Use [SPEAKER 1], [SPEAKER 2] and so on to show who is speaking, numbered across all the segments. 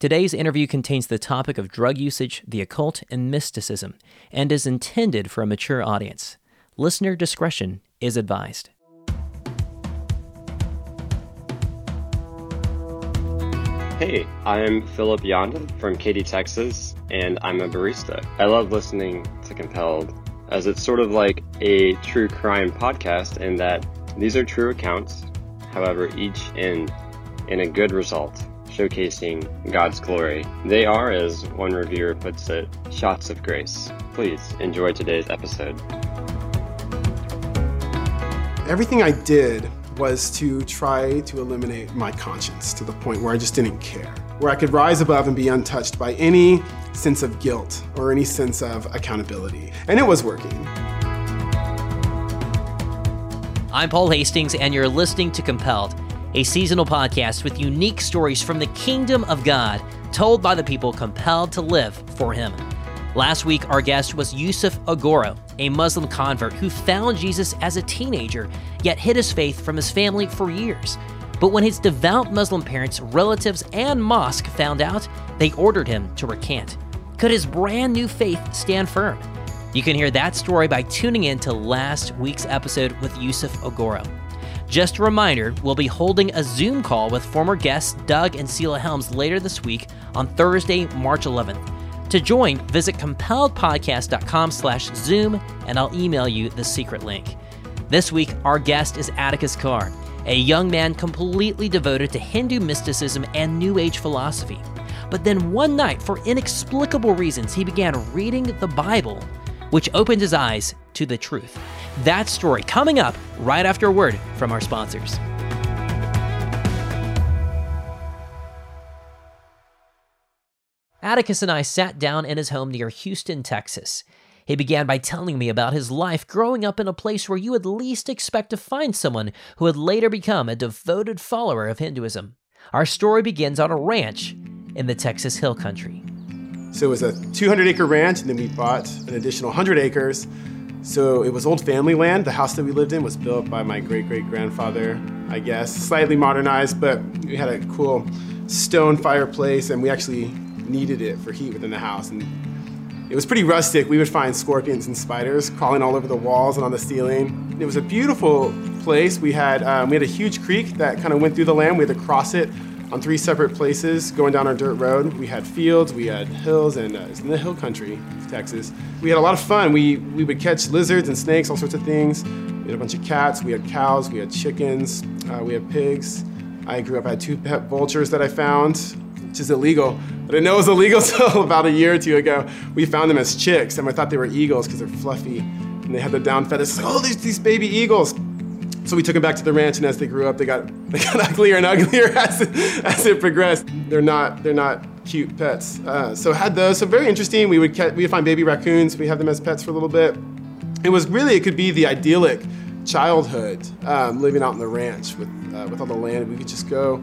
[SPEAKER 1] Today's interview contains the topic of drug usage, the occult, and mysticism, and is intended for a mature audience. Listener discretion is advised.
[SPEAKER 2] Hey, I'm Philip Yonda from Katy, Texas, and I'm a barista. I love listening to Compelled as it's sort of like a true crime podcast in that these are true accounts, however, each end in a good result, showcasing God's glory. They are, as one reviewer puts it, shots of grace. Please enjoy today's episode.
[SPEAKER 3] Everything I did was to try to eliminate my conscience to the point where I just didn't care, where I could rise above and be untouched by any sense of guilt or any sense of accountability. And it was working.
[SPEAKER 1] I'm Paul Hastings, and you're listening to Compelled, a seasonal podcast with unique stories from the kingdom of God told by the people compelled to live for Him. Last week, our guest was Yusuf Ogoro, a Muslim convert who found Jesus as a teenager, yet hid his faith from his family for years. But when his devout Muslim parents, relatives, and mosque found out, they ordered him to recant. Could his brand new faith stand firm? You can hear that story by tuning in to last week's episode with Yusuf Ogoro. Just a reminder, we'll be holding a Zoom call with former guests Doug and Sela Helms later this week on Thursday, March 11th. To join, visit compelledpodcast.com slash Zoom, and I'll email you the secret link. This week, our guest is Atticus Carr, a young man completely devoted to Hindu mysticism and New Age philosophy. But then one night, for inexplicable reasons, he began reading the Bible, which opened his eyes to the truth. That story coming up right after a word from our sponsors. Atticus and I sat down in his home near Houston, Texas. He began by telling me about his life growing up in a place where you would least expect to find someone who would later become a devoted follower of Hinduism. Our story begins on a ranch in the Texas Hill Country.
[SPEAKER 3] So it was a 200 acre ranch, and then we bought an additional 100 acres. So it was old family land. The house that we lived in was built by my great great grandfather, I guess. Slightly modernized, but we had a cool stone fireplace, and we actually needed it for heat within the house. And it was pretty rustic. We would find scorpions and spiders crawling all over the walls and on the ceiling. It was a beautiful place. We had um, we had a huge creek that kind of went through the land. We had to cross it on three separate places going down our dirt road. We had fields, we had hills, and uh, it's in the hill country, of Texas. We had a lot of fun. We we would catch lizards and snakes, all sorts of things. We had a bunch of cats. We had cows. We had chickens. Uh, we had pigs. I grew up. I had two pet vultures that I found which is illegal. I didn't know it was illegal until about a year or two ago. We found them as chicks, and I thought they were eagles because they're fluffy and they had the down feathers. Like, oh, these these baby eagles. So we took them back to the ranch, and as they grew up, they got they got uglier and uglier as it, as it progressed. They're not they're not cute pets. Uh, so had those. So very interesting. We would we would find baby raccoons. We have them as pets for a little bit. It was really it could be the idyllic childhood um, living out in the ranch with uh, with all the land. We could just go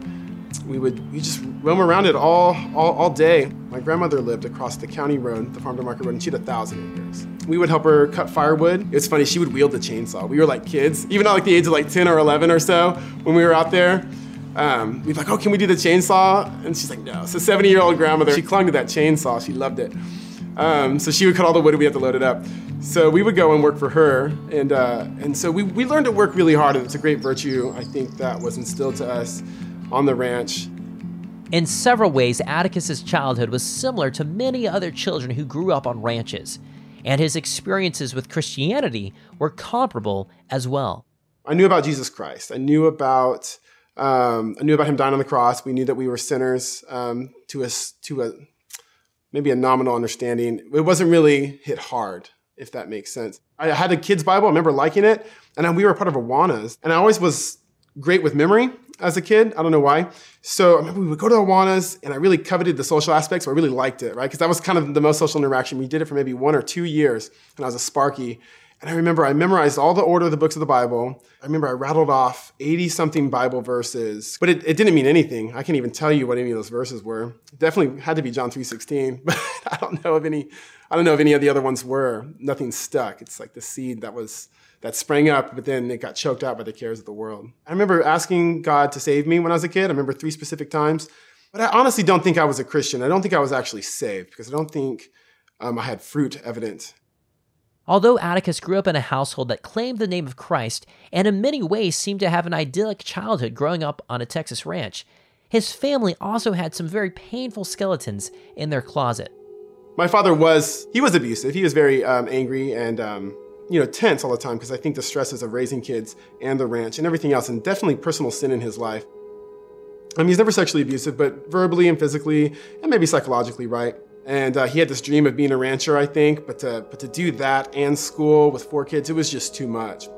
[SPEAKER 3] we would we just roam around it all, all, all day. My grandmother lived across the county road, the farm to market road, and she had a thousand acres. We would help her cut firewood. It's funny, she would wield the chainsaw. We were like kids, even at like the age of like 10 or 11 or so when we were out there. Um, we'd be like, oh, can we do the chainsaw? And she's like, no. So 70 year old grandmother, she clung to that chainsaw. She loved it. Um, so she would cut all the wood and we had to load it up. So we would go and work for her. And, uh, and so we, we learned to work really hard. And it's a great virtue, I think, that was instilled to us on the ranch.
[SPEAKER 1] In several ways, Atticus's childhood was similar to many other children who grew up on ranches, and his experiences with Christianity were comparable as well.
[SPEAKER 3] I knew about Jesus Christ. I knew about um, I knew about him dying on the cross. We knew that we were sinners um, to a to a maybe a nominal understanding. It wasn't really hit hard, if that makes sense. I had a kid's Bible. I remember liking it, and we were part of Awanas, and I always was great with memory as a kid. I don't know why. So I remember we would go to Awanas and I really coveted the social aspects. So I really liked it, right? Because that was kind of the most social interaction. We did it for maybe one or two years and I was a Sparky. And I remember I memorized all the order of the books of the Bible. I remember I rattled off 80 something Bible verses, but it, it didn't mean anything. I can't even tell you what any of those verses were. It definitely had to be John 3.16, but I don't know if any, I don't know if any of the other ones were. Nothing stuck. It's like the seed that was that sprang up, but then it got choked out by the cares of the world. I remember asking God to save me when I was a kid. I remember three specific times. But I honestly don't think I was a Christian. I don't think I was actually saved because I don't think um, I had fruit evident.
[SPEAKER 1] Although Atticus grew up in a household that claimed the name of Christ and in many ways seemed to have an idyllic childhood growing up on a Texas ranch, his family also had some very painful skeletons in their closet.
[SPEAKER 3] My father was, he was abusive. He was very um, angry and, um, you know, tense all the time because I think the stresses of raising kids and the ranch and everything else, and definitely personal sin in his life. I mean, he's never sexually abusive, but verbally and physically and maybe psychologically, right? And uh, he had this dream of being a rancher, I think, but to, but to do that and school with four kids, it was just too much.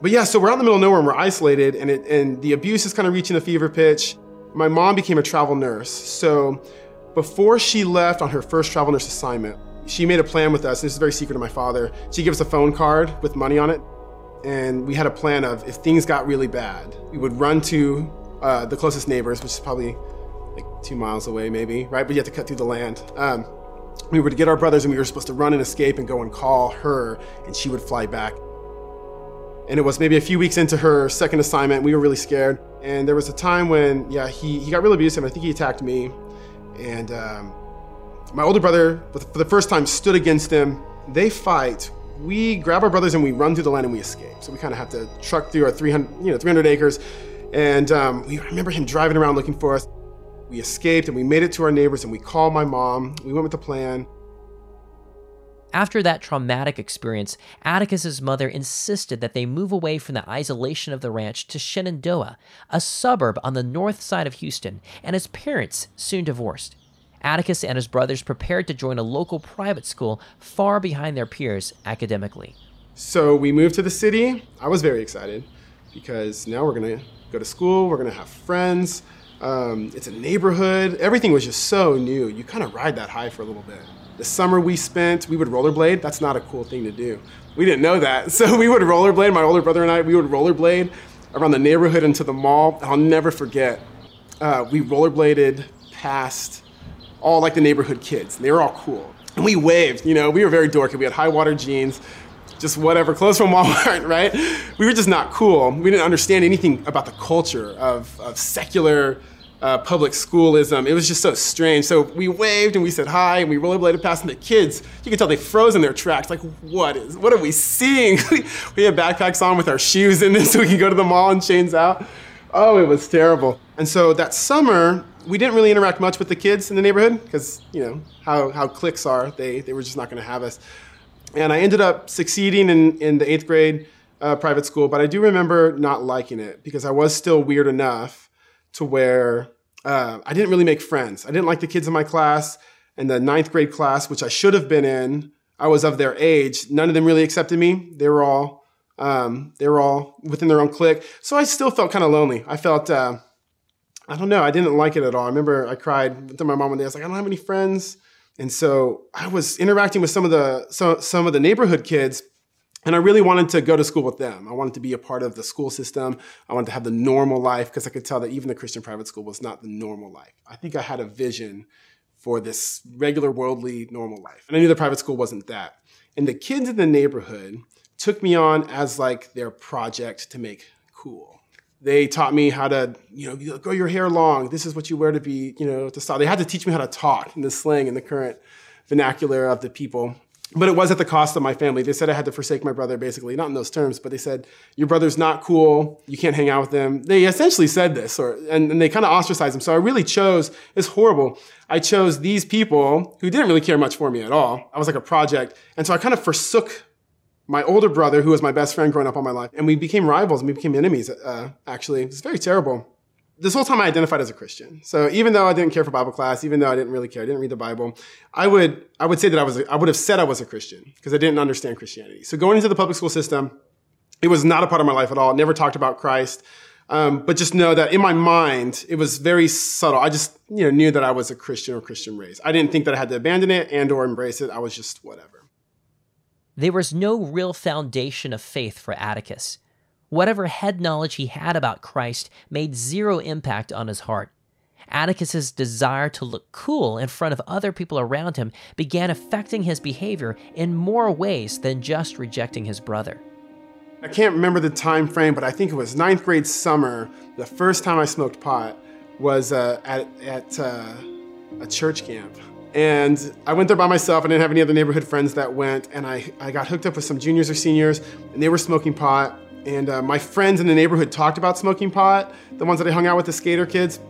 [SPEAKER 3] But yeah, so we're out in the middle of nowhere and we're isolated, and, it, and the abuse is kind of reaching a fever pitch. My mom became a travel nurse. So before she left on her first travel nurse assignment, she made a plan with us. This is very secret to my father. She gave us a phone card with money on it. And we had a plan of if things got really bad, we would run to uh, the closest neighbors, which is probably like two miles away, maybe, right? But you have to cut through the land. Um, we were to get our brothers, and we were supposed to run and escape and go and call her, and she would fly back. And it was maybe a few weeks into her second assignment. We were really scared. And there was a time when, yeah, he, he got really abusive. I think he attacked me. And um, my older brother, for the first time, stood against them. They fight. We grab our brothers and we run through the land and we escape. So we kind of have to truck through our 300, you know, 300 acres and um, we, remember him driving around looking for us. We escaped and we made it to our neighbors and we called my mom. We went with the plan.
[SPEAKER 1] After that traumatic experience, Atticus's mother insisted that they move away from the isolation of the ranch to Shenandoah, a suburb on the north side of Houston, and his parents soon divorced. Atticus and his brothers prepared to join a local private school far behind their peers academically.
[SPEAKER 3] So we moved to the city. I was very excited because now we're going to go to school, we're gonna have friends. Um, it's a neighborhood. Everything was just so new. You kind of ride that high for a little bit. The summer we spent, we would rollerblade. That's not a cool thing to do. We didn't know that. So we would rollerblade, my older brother and I, we would rollerblade around the neighborhood into the mall. I'll never forget. Uh, we rollerbladed past all like the neighborhood kids. They were all cool. And we waved, you know, we were very dorky. We had high water jeans just whatever, clothes from Walmart, right? We were just not cool. We didn't understand anything about the culture of, of secular uh, public schoolism. It was just so strange. So we waved and we said hi and we rollerbladed past and the kids, you could tell they froze in their tracks. Like, what is, what are we seeing? we had backpacks on with our shoes in them so we could go to the mall and chains out. Oh, it was terrible. And so that summer, we didn't really interact much with the kids in the neighborhood because, you know, how, how cliques are, they, they were just not going to have us. And I ended up succeeding in, in the eighth grade uh, private school, but I do remember not liking it because I was still weird enough to where uh, I didn't really make friends. I didn't like the kids in my class. And the ninth grade class, which I should have been in, I was of their age. None of them really accepted me. They were all um, they were all within their own clique. So I still felt kind of lonely. I felt uh, I don't know. I didn't like it at all. I remember I cried to my mom one day. I was like, I don't have any friends. And so I was interacting with some of the some, some of the neighborhood kids and I really wanted to go to school with them. I wanted to be a part of the school system. I wanted to have the normal life because I could tell that even the Christian private school was not the normal life. I think I had a vision for this regular worldly normal life. And I knew the private school wasn't that. And the kids in the neighborhood took me on as like their project to make cool they taught me how to, you know, grow your hair long. This is what you wear to be, you know, to style. They had to teach me how to talk in the slang in the current vernacular of the people. But it was at the cost of my family. They said I had to forsake my brother, basically, not in those terms, but they said, Your brother's not cool. You can't hang out with them. They essentially said this, or, and, and they kind of ostracized him. So I really chose, it's horrible. I chose these people who didn't really care much for me at all. I was like a project. And so I kind of forsook my older brother, who was my best friend growing up all my life, and we became rivals and we became enemies, uh, actually. It's very terrible. This whole time I identified as a Christian. So even though I didn't care for Bible class, even though I didn't really care, I didn't read the Bible, I would, I would say that I was, I would have said I was a Christian because I didn't understand Christianity. So going into the public school system, it was not a part of my life at all. Never talked about Christ. Um, but just know that in my mind, it was very subtle. I just, you know, knew that I was a Christian or Christian raised. I didn't think that I had to abandon it and or embrace it. I was just whatever.
[SPEAKER 1] There was no real foundation of faith for Atticus. Whatever head knowledge he had about Christ made zero impact on his heart. Atticus's desire to look cool in front of other people around him began affecting his behavior in more ways than just rejecting his brother.
[SPEAKER 3] I can't remember the time frame, but I think it was ninth grade summer, the first time I smoked pot. was uh, at, at uh, a church camp. And I went there by myself. I didn't have any other neighborhood friends that went. And I, I got hooked up with some juniors or seniors, and they were smoking pot. And uh, my friends in the neighborhood talked about smoking pot, the ones that I hung out with, the skater kids.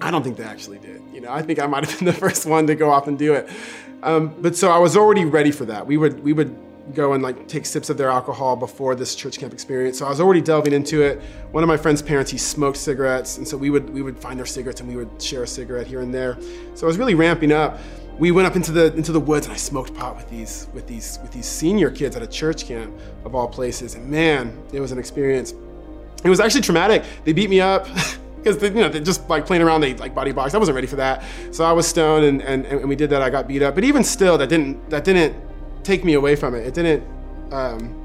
[SPEAKER 3] I don't think they actually did. You know, I think I might have been the first one to go off and do it. Um, but so I was already ready for that. We would we would go and like take sips of their alcohol before this church camp experience. So I was already delving into it. One of my friend's parents, he smoked cigarettes, and so we would we would find their cigarettes and we would share a cigarette here and there. So I was really ramping up. We went up into the into the woods and I smoked pot with these with these with these senior kids at a church camp of all places. And man, it was an experience. It was actually traumatic. They beat me up. because you know they just like playing around they like body box i wasn't ready for that so i was stoned and, and, and we did that i got beat up but even still that didn't that didn't take me away from it. It didn't. Um,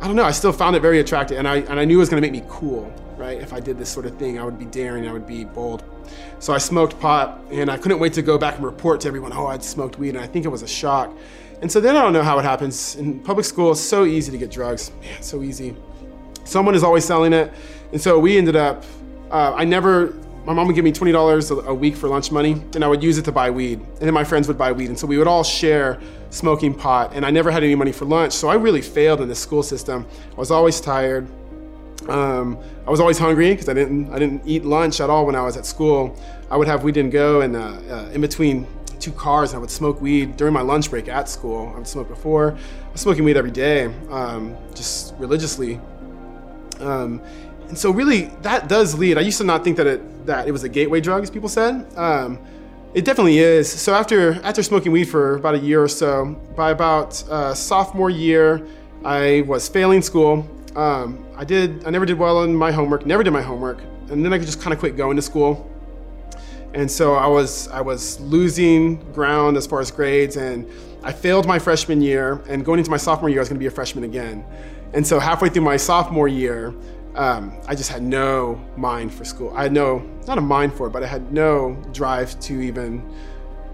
[SPEAKER 3] I don't know. I still found it very attractive, and I and I knew it was going to make me cool, right? If I did this sort of thing, I would be daring. I would be bold. So I smoked pot, and I couldn't wait to go back and report to everyone, oh, I'd smoked weed, and I think it was a shock. And so then I don't know how it happens in public school. It's so easy to get drugs, man, so easy. Someone is always selling it, and so we ended up. Uh, I never my mom would give me $20 a week for lunch money and I would use it to buy weed. And then my friends would buy weed. And so we would all share smoking pot. And I never had any money for lunch. So I really failed in the school system. I was always tired. Um, I was always hungry because I didn't, I didn't eat lunch at all when I was at school. I would have weed and go and uh, uh, in between two cars I would smoke weed during my lunch break at school. I would smoke before. I was smoking weed every day, um, just religiously. Um, and so really that does lead. I used to not think that it that it was a gateway drug, as people said. Um, it definitely is. So after after smoking weed for about a year or so, by about uh, sophomore year, I was failing school. Um, I did. I never did well in my homework. Never did my homework, and then I could just kind of quit going to school. And so I was I was losing ground as far as grades, and I failed my freshman year. And going into my sophomore year, I was going to be a freshman again. And so halfway through my sophomore year, um, I just had no mind for school. I had no, not a mind for it, but I had no drive to even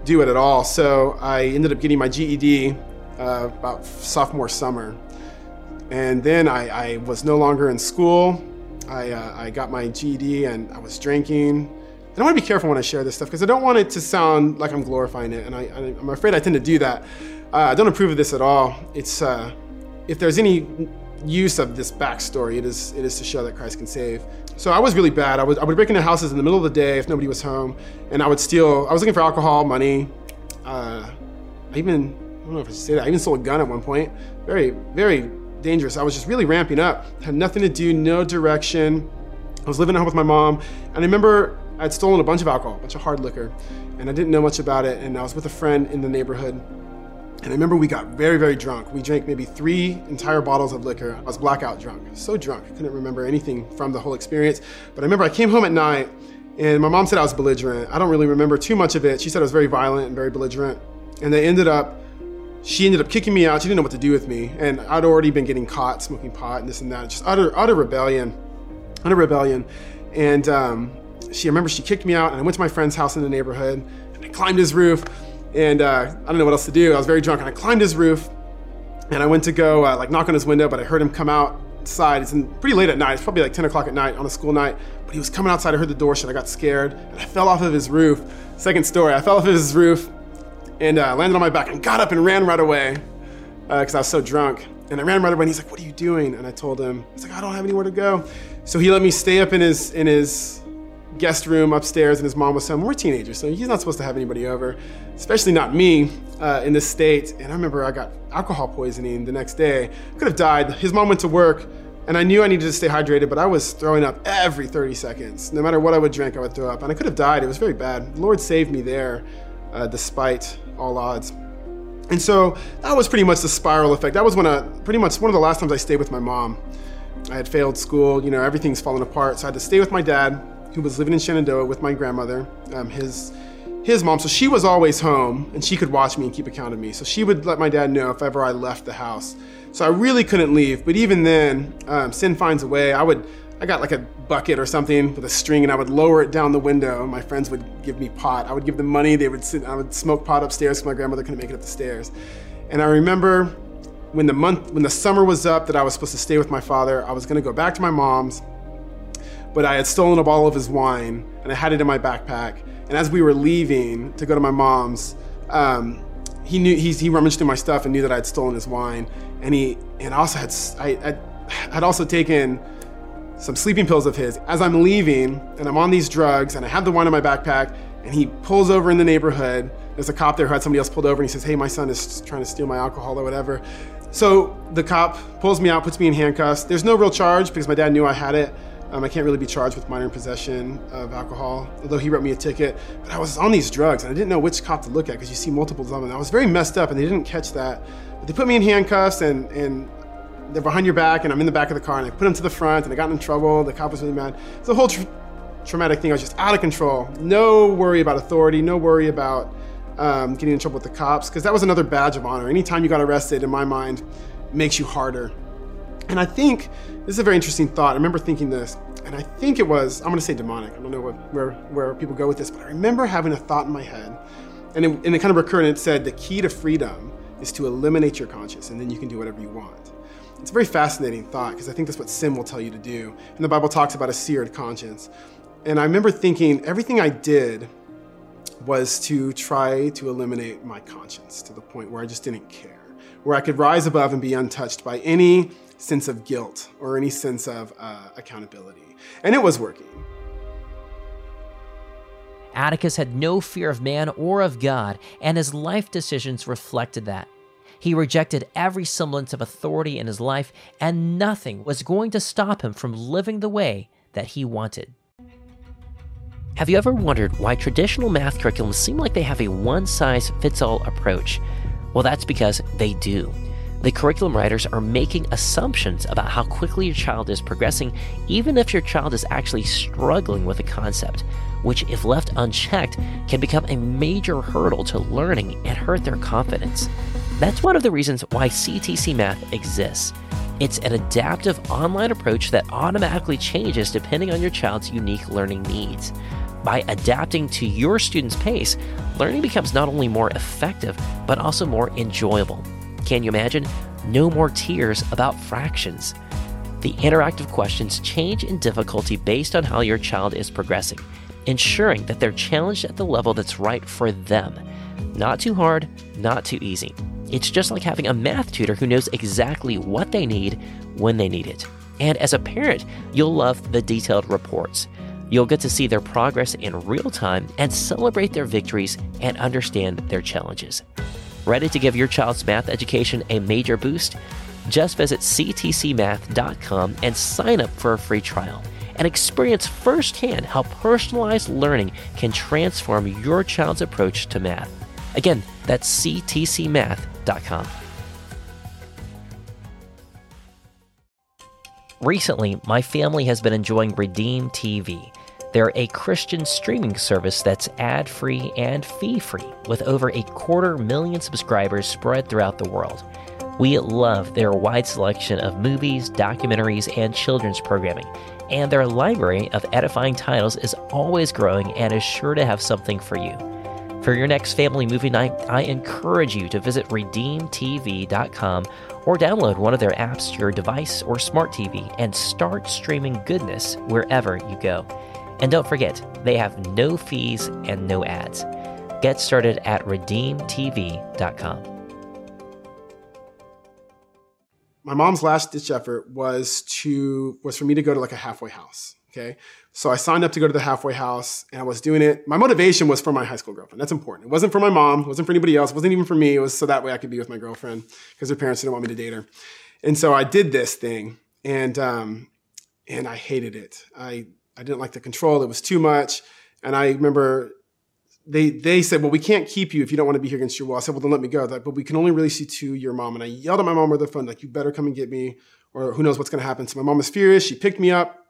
[SPEAKER 3] do it at all. So I ended up getting my GED uh, about sophomore summer. And then I, I, was no longer in school. I, uh, I got my GED and I was drinking. And I want to be careful when I share this stuff because I don't want it to sound like I'm glorifying it. And I, am afraid I tend to do that. Uh, I don't approve of this at all. It's, uh, if there's any use of this backstory. It is it is to show that Christ can save. So I was really bad. I would I would break into houses in the middle of the day if nobody was home, and I would steal. I was looking for alcohol, money. Uh, I even I don't know if I should say that. I even stole a gun at one point. Very very dangerous. I was just really ramping up. Had nothing to do, no direction. I was living at home with my mom, and I remember I'd stolen a bunch of alcohol, a bunch of hard liquor, and I didn't know much about it. And I was with a friend in the neighborhood and I remember we got very, very drunk. We drank maybe three entire bottles of liquor. I was blackout drunk, so drunk. I couldn't remember anything from the whole experience. But I remember I came home at night and my mom said I was belligerent. I don't really remember too much of it. She said I was very violent and very belligerent. And they ended up, she ended up kicking me out. She didn't know what to do with me. And I'd already been getting caught smoking pot and this and that. Just utter, utter rebellion, utter rebellion. And um, she, I remember she kicked me out and I went to my friend's house in the neighborhood and I climbed his roof and uh, I don't know what else to do. I was very drunk, and I climbed his roof, and I went to go uh, like knock on his window, but I heard him come outside. It's pretty late at night. It's probably like 10 o'clock at night on a school night. But he was coming outside. I heard the door shut. I got scared, and I fell off of his roof. Second story. I fell off of his roof, and uh, landed on my back, and got up and ran right away because uh, I was so drunk. And I ran right away, and he's like, "What are you doing?" And I told him, "I was like, I don't have anywhere to go." So he let me stay up in his in his guest room upstairs and his mom was home. We're teenagers, so he's not supposed to have anybody over, especially not me uh, in this state. And I remember I got alcohol poisoning the next day. Could have died. His mom went to work, and I knew I needed to stay hydrated, but I was throwing up every 30 seconds. No matter what I would drink, I would throw up. And I could have died. It was very bad. The Lord saved me there, uh, despite all odds. And so that was pretty much the spiral effect. That was when I, pretty much one of the last times I stayed with my mom. I had failed school, you know, everything's fallen apart. So I had to stay with my dad who was living in Shenandoah with my grandmother, um, his his mom. So she was always home and she could watch me and keep account of me. So she would let my dad know if ever I left the house. So I really couldn't leave. But even then, um, sin finds a way. I would, I got like a bucket or something with a string and I would lower it down the window. My friends would give me pot. I would give them money. They would sit, I would smoke pot upstairs because my grandmother couldn't make it up the stairs. And I remember when the month, when the summer was up that I was supposed to stay with my father, I was going to go back to my mom's but I had stolen up all of his wine and I had it in my backpack. And as we were leaving to go to my mom's, um, he knew he, he rummaged through my stuff and knew that I'd stolen his wine. And he and I also had I, I had also taken some sleeping pills of his. As I'm leaving and I'm on these drugs and I have the wine in my backpack and he pulls over in the neighborhood. There's a cop there who had somebody else pulled over and he says, Hey, my son is trying to steal my alcohol or whatever. So the cop pulls me out, puts me in handcuffs. There's no real charge because my dad knew I had it. Um, I can't really be charged with minor possession of alcohol, although he wrote me a ticket. But I was on these drugs and I didn't know which cop to look at because you see multiples of them. I was very messed up and they didn't catch that. But they put me in handcuffs and, and they're behind your back and I'm in the back of the car and I put them to the front and I got in trouble. The cop was really mad. It's a whole tra- traumatic thing. I was just out of control. No worry about authority, no worry about um, getting in trouble with the cops because that was another badge of honor. Anytime you got arrested, in my mind, makes you harder. And I think this is a very interesting thought. I remember thinking this, and I think it was, I'm going to say demonic. I don't know what, where, where people go with this, but I remember having a thought in my head, and it, and it kind of recurred, and it said, The key to freedom is to eliminate your conscience, and then you can do whatever you want. It's a very fascinating thought because I think that's what sin will tell you to do. And the Bible talks about a seared conscience. And I remember thinking everything I did was to try to eliminate my conscience to the point where I just didn't care, where I could rise above and be untouched by any sense of guilt or any sense of uh, accountability. And it was working.
[SPEAKER 1] Atticus had no fear of man or of God, and his life decisions reflected that. He rejected every semblance of authority in his life, and nothing was going to stop him from living the way that he wanted. Have you ever wondered why traditional math curriculums seem like they have a one size fits all approach? Well, that's because they do. The curriculum writers are making assumptions about how quickly your child is progressing, even if your child is actually struggling with a concept, which, if left unchecked, can become a major hurdle to learning and hurt their confidence. That's one of the reasons why CTC Math exists. It's an adaptive online approach that automatically changes depending on your child's unique learning needs. By adapting to your student's pace, learning becomes not only more effective, but also more enjoyable. Can you imagine? No more tears about fractions. The interactive questions change in difficulty based on how your child is progressing, ensuring that they're challenged at the level that's right for them. Not too hard, not too easy. It's just like having a math tutor who knows exactly what they need when they need it. And as a parent, you'll love the detailed reports. You'll get to see their progress in real time and celebrate their victories and understand their challenges. Ready to give your child's math education a major boost? Just visit ctcmath.com and sign up for a free trial and experience firsthand how personalized learning can transform your child's approach to math. Again, that's ctcmath.com. Recently, my family has been enjoying Redeem TV. They're a Christian streaming service that's ad free and fee free, with over a quarter million subscribers spread throughout the world. We love their wide selection of movies, documentaries, and children's programming, and their library of edifying titles is always growing and is sure to have something for you. For your next family movie night, I encourage you to visit redeemtv.com or download one of their apps to your device or smart TV and start streaming goodness wherever you go. And don't forget, they have no fees and no ads. Get started at redeemtv.com.
[SPEAKER 3] My mom's last ditch effort was to was for me to go to like a halfway house. Okay. So I signed up to go to the halfway house and I was doing it. My motivation was for my high school girlfriend. That's important. It wasn't for my mom, it wasn't for anybody else, it wasn't even for me. It was so that way I could be with my girlfriend because her parents didn't want me to date her. And so I did this thing and um, and I hated it. I I didn't like the control. It was too much. And I remember they they said, "Well, we can't keep you if you don't want to be here against your will." I said, "Well, then let me go." Like, but we can only release you to your mom. And I yelled at my mom over the phone, like, "You better come and get me, or who knows what's going to happen." So my mom was furious. She picked me up,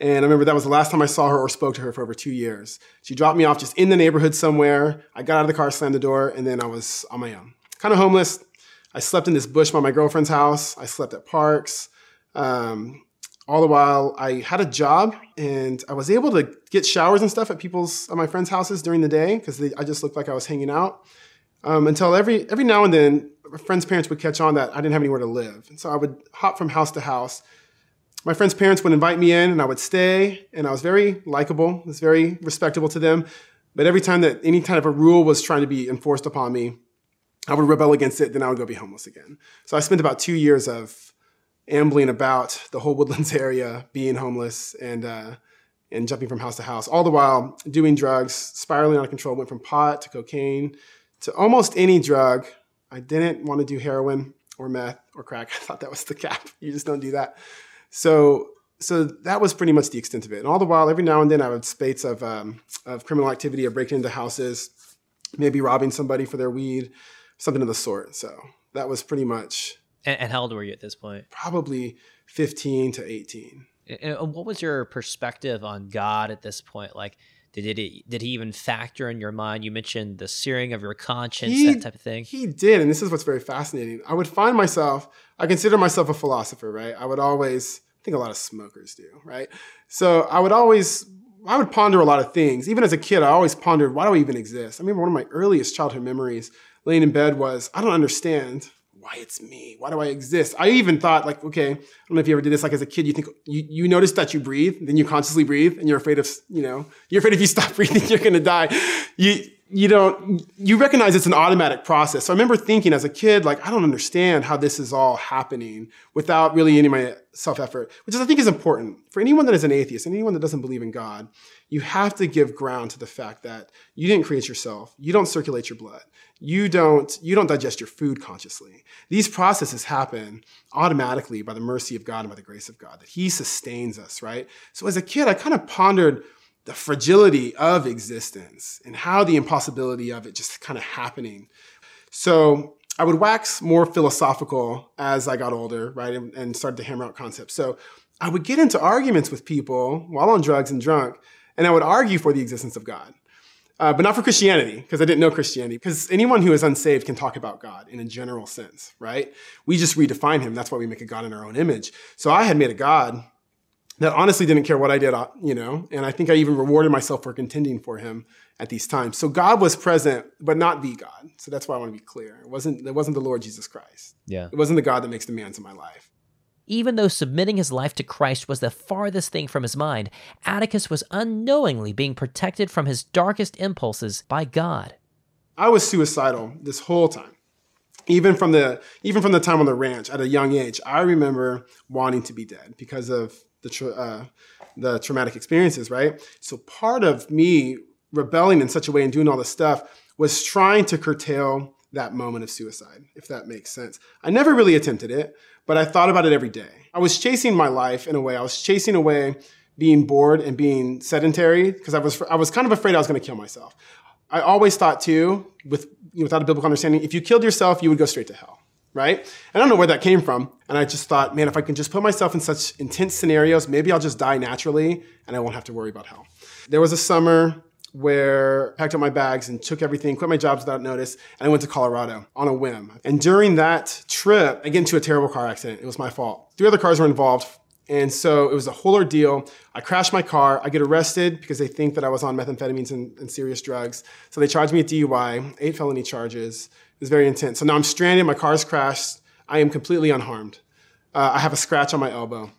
[SPEAKER 3] and I remember that was the last time I saw her or spoke to her for over two years. She dropped me off just in the neighborhood somewhere. I got out of the car, slammed the door, and then I was on my own, kind of homeless. I slept in this bush by my girlfriend's house. I slept at parks. Um, all the while I had a job and I was able to get showers and stuff at people's at my friends' houses during the day because I just looked like I was hanging out. Um, until every every now and then, my friends' parents would catch on that I didn't have anywhere to live, and so I would hop from house to house. my friends' parents would invite me in and I would stay and I was very likable, was very respectable to them. But every time that any kind of a rule was trying to be enforced upon me, I would rebel against it, then I would go be homeless again. So I spent about two years of ambling about the whole Woodlands area, being homeless and uh, and jumping from house to house, all the while doing drugs, spiraling out of control. Went from pot to cocaine to almost any drug. I didn't want to do heroin or meth or crack. I thought that was the cap. You just don't do that. So so that was pretty much the extent of it. And all the while, every now and then, I would spates of um, of criminal activity, of breaking into houses, maybe robbing somebody for their weed, something of the sort. So that was pretty much.
[SPEAKER 1] And, and how old were you at this point?
[SPEAKER 3] Probably fifteen to eighteen.
[SPEAKER 1] And what was your perspective on God at this point? Like, did it did he even factor in your mind? You mentioned the searing of your conscience,
[SPEAKER 3] He-
[SPEAKER 1] that type of thing.
[SPEAKER 3] He did, and this is what's very fascinating. I would find myself, I consider myself a philosopher, right? I would always, I think a lot of smokers do, right? So I would always, I would ponder a lot of things. Even as a kid, I always pondered, why do I even exist? I remember one of my earliest childhood memories laying in bed was, I don't understand why it's me. Why do I exist? I even thought, like, okay, I don't know if you ever did this, like as a kid, you think, you, you notice that you breathe, then you consciously breathe, and you're afraid of, you know, you're afraid if you stop breathing, you're gonna die. You, you don't you recognize it's an automatic process. So i remember thinking as a kid like i don't understand how this is all happening without really any of my self-effort which is i think is important. For anyone that is an atheist and anyone that doesn't believe in god you have to give ground to the fact that you didn't create yourself you don't circulate your blood you don't you don't digest your food consciously. These processes happen automatically by the mercy of god and by the grace of god that he sustains us right? So as a kid i kind of pondered the fragility of existence and how the impossibility of it just kind of happening. So I would wax more philosophical as I got older, right, and, and started to hammer out concepts. So I would get into arguments with people while on drugs and drunk, and I would argue for the existence of God. Uh, but not for Christianity, because I didn't know Christianity. Because anyone who is unsaved can talk about God in a general sense, right? We just redefine him. That's why we make a God in our own image. So I had made a God that honestly didn't care what I did, uh, you know, and I think I even rewarded myself for contending for him at these times. So God was present, but not the God. So that's why I want to be clear. It wasn't it wasn't the Lord Jesus Christ.
[SPEAKER 1] Yeah.
[SPEAKER 3] It wasn't the God that makes demands in my life.
[SPEAKER 1] Even though submitting his life to Christ was the farthest thing from his mind, Atticus was unknowingly being protected from his darkest impulses by God.
[SPEAKER 3] I was suicidal this whole time. Even from the even from the time on the ranch at a young age, I remember wanting to be dead because of the tra- uh, the traumatic experiences. Right. So part of me rebelling in such a way and doing all this stuff was trying to curtail that moment of suicide, if that makes sense. I never really attempted it, but I thought about it every day. I was chasing my life in a way. I was chasing away being bored and being sedentary because I was I was kind of afraid I was going to kill myself. I always thought too, with you know, without a biblical understanding, if you killed yourself, you would go straight to hell, right? And I don't know where that came from. And I just thought, man, if I can just put myself in such intense scenarios, maybe I'll just die naturally and I won't have to worry about hell. There was a summer where I packed up my bags and took everything, quit my jobs without notice, and I went to Colorado on a whim. And during that trip, I get into a terrible car accident. It was my fault. Three other cars were involved. And so it was a whole ordeal. I crashed my car. I get arrested because they think that I was on methamphetamines and, and serious drugs. So they charged me a DUI, eight felony charges. It was very intense. So now I'm stranded. My car's crashed. I am completely unharmed. Uh, I have a scratch on my elbow.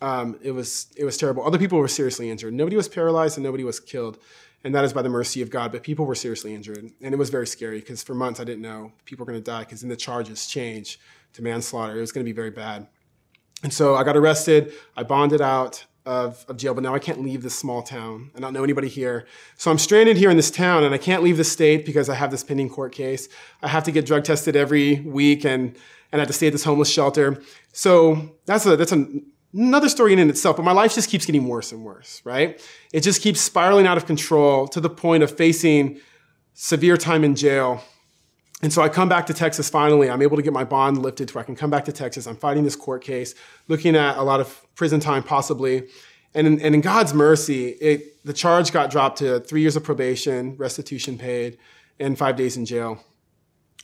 [SPEAKER 3] Um, it was it was terrible. Other people were seriously injured. Nobody was paralyzed and nobody was killed, and that is by the mercy of God. But people were seriously injured, and it was very scary because for months I didn't know people were going to die because then the charges changed to manslaughter. It was going to be very bad. And so I got arrested. I bonded out of, of jail, but now I can't leave this small town. I don't know anybody here. So I'm stranded here in this town and I can't leave the state because I have this pending court case. I have to get drug tested every week and, and I have to stay at this homeless shelter. So that's a, that's a, another story in itself, but my life just keeps getting worse and worse, right? It just keeps spiraling out of control to the point of facing severe time in jail and so I come back to Texas finally. I'm able to get my bond lifted to where I can come back to Texas. I'm fighting this court case, looking at a lot of prison time possibly. And in, and in God's mercy, it, the charge got dropped to three years of probation, restitution paid, and five days in jail,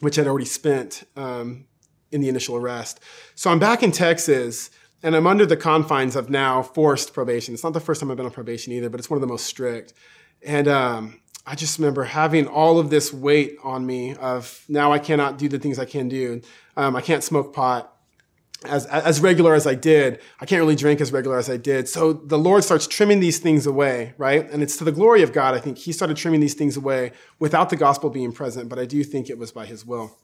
[SPEAKER 3] which I'd already spent um, in the initial arrest. So I'm back in Texas, and I'm under the confines of now forced probation. It's not the first time I've been on probation either, but it's one of the most strict. And um, I just remember having all of this weight on me of now I cannot do the things I can do. Um, I can't smoke pot. As, as regular as I did. I can't really drink as regular as I did. So the Lord starts trimming these things away, right? And it's to the glory of God. I think He started trimming these things away without the gospel being present, but I do think it was by His will.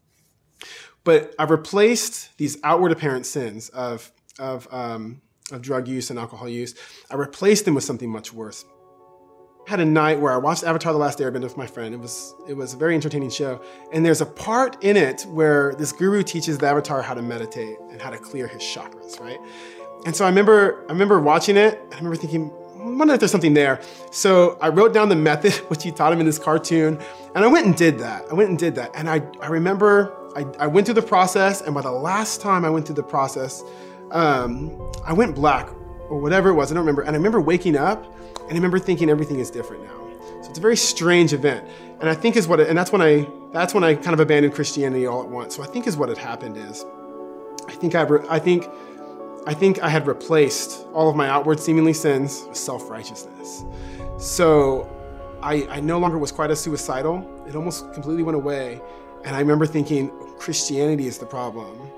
[SPEAKER 3] But I've replaced these outward apparent sins of, of, um, of drug use and alcohol use, I replaced them with something much worse had a night where I watched Avatar: The Last Airbender with my friend. It was it was a very entertaining show, and there's a part in it where this guru teaches the Avatar how to meditate and how to clear his chakras, right? And so I remember I remember watching it. I remember thinking, I wonder if there's something there. So I wrote down the method which he taught him in this cartoon, and I went and did that. I went and did that, and I I remember I, I went through the process, and by the last time I went through the process, um, I went black or whatever it was. I don't remember, and I remember waking up and I remember thinking everything is different now. So it's a very strange event. And I think is what it, and that's when I that's when I kind of abandoned Christianity all at once. So I think is what had happened is I think I I think I think I had replaced all of my outward seemingly sins with self-righteousness. So I, I no longer was quite as suicidal. It almost completely went away. And I remember thinking Christianity is the problem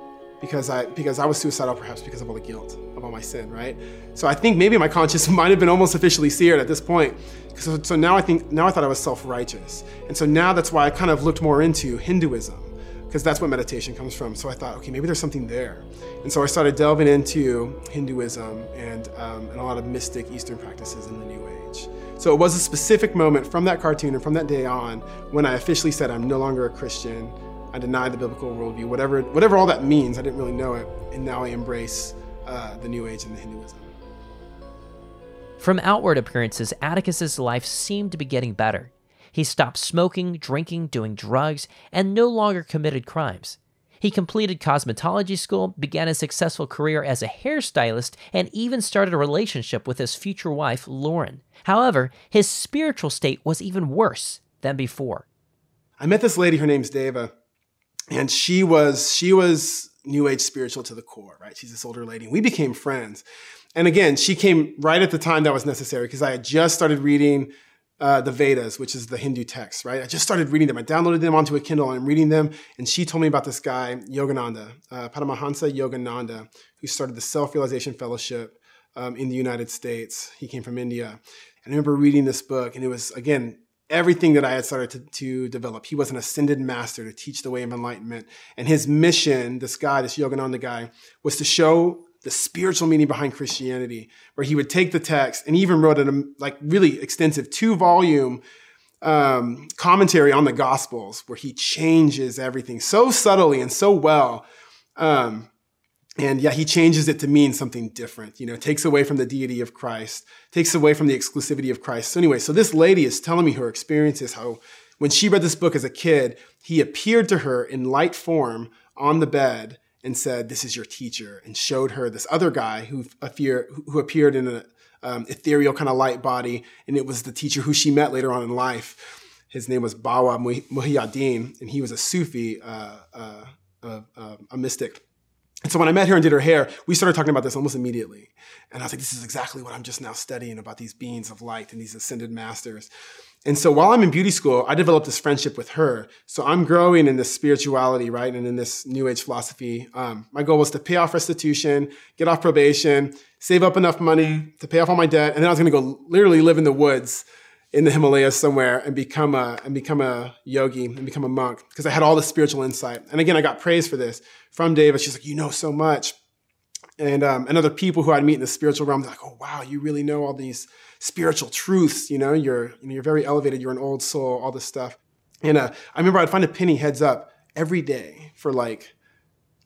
[SPEAKER 3] because I because I was suicidal perhaps because of all the guilt of all my sin, right? So I think maybe my conscience might have been almost officially seared at this point. So, so now I think now I thought I was self-righteous, and so now that's why I kind of looked more into Hinduism because that's what meditation comes from. So I thought, okay, maybe there's something there, and so I started delving into Hinduism and um, and a lot of mystic Eastern practices in the New Age. So it was a specific moment from that cartoon and from that day on when I officially said I'm no longer a Christian. I denied the biblical worldview, whatever whatever all that means. I didn't really know it, and now I embrace uh, the New Age and the Hinduism.
[SPEAKER 1] From outward appearances, Atticus's life seemed to be getting better. He stopped smoking, drinking, doing drugs, and no longer committed crimes. He completed cosmetology school, began a successful career as a hairstylist, and even started a relationship with his future wife, Lauren. However, his spiritual state was even worse than before.
[SPEAKER 3] I met this lady, her name's Deva and she was she was new age spiritual to the core right? She's this older lady. We became friends. And again she came right at the time that was necessary because i had just started reading uh, the vedas which is the hindu text right? I just started reading them. I downloaded them onto a kindle and i'm reading them. And she told me about this guy yogananda uh, paramahansa yogananda who started the self-realization fellowship um, in the united states. He came from india. And i remember reading this book and it was again everything that I had started to, to, develop. He was an ascended master to teach the way of enlightenment. And his mission, this guy, this Yogananda guy, was to show the spiritual meaning behind Christianity, where he would take the text and even wrote a like really extensive two volume um, commentary on the Gospels, where he changes everything so subtly and so well. Um, and yeah, he changes it to mean something different, you know, takes away from the deity of Christ, takes away from the exclusivity of Christ. So anyway, so this lady is telling me her experiences, how when she read this book as a kid, he appeared to her in light form on the bed and said, this is your teacher, and showed her this other guy who, appear, who appeared in an um, ethereal kind of light body. And it was the teacher who she met later on in life. His name was Bawa Muhaiyaddeen, and he was a Sufi, uh, uh, uh, a mystic. And so when I met her and did her hair, we started talking about this almost immediately. And I was like, this is exactly what I'm just now studying about these beings of light and these ascended masters. And so while I'm in beauty school, I developed this friendship with her. So I'm growing in this spirituality, right? And in this new age philosophy. Um, my goal was to pay off restitution, get off probation, save up enough money to pay off all my debt. And then I was going to go literally live in the woods in the Himalayas somewhere and become a and become a yogi and become a monk because I had all this spiritual insight. And again, I got praise for this from Deva. She's like, "You know so much," and um, and other people who I'd meet in the spiritual realm. Like, "Oh wow, you really know all these spiritual truths. You know, you're you're very elevated. You're an old soul. All this stuff." And uh, I remember I'd find a penny heads up every day for like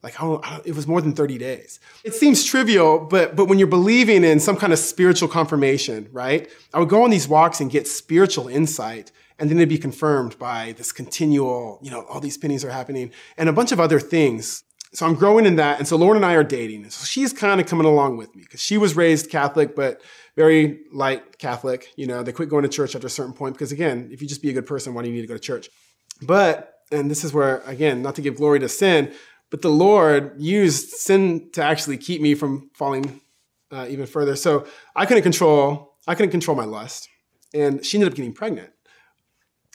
[SPEAKER 3] like oh, it was more than 30 days. It seems trivial but but when you're believing in some kind of spiritual confirmation right? I would go on these walks and get spiritual insight and then it'd be confirmed by this continual you know all these pennies are happening and a bunch of other things. So i'm growing in that and so lauren and i are dating. And so she's kind of coming along with me because she was raised catholic but very light catholic you know? They quit going to church after a certain point because again if you just be a good person why do you need to go to church? But and this is where again not to give glory to sin but the Lord used sin to actually keep me from falling uh, even further. So I couldn't control, I couldn't control my lust. And she ended up getting pregnant.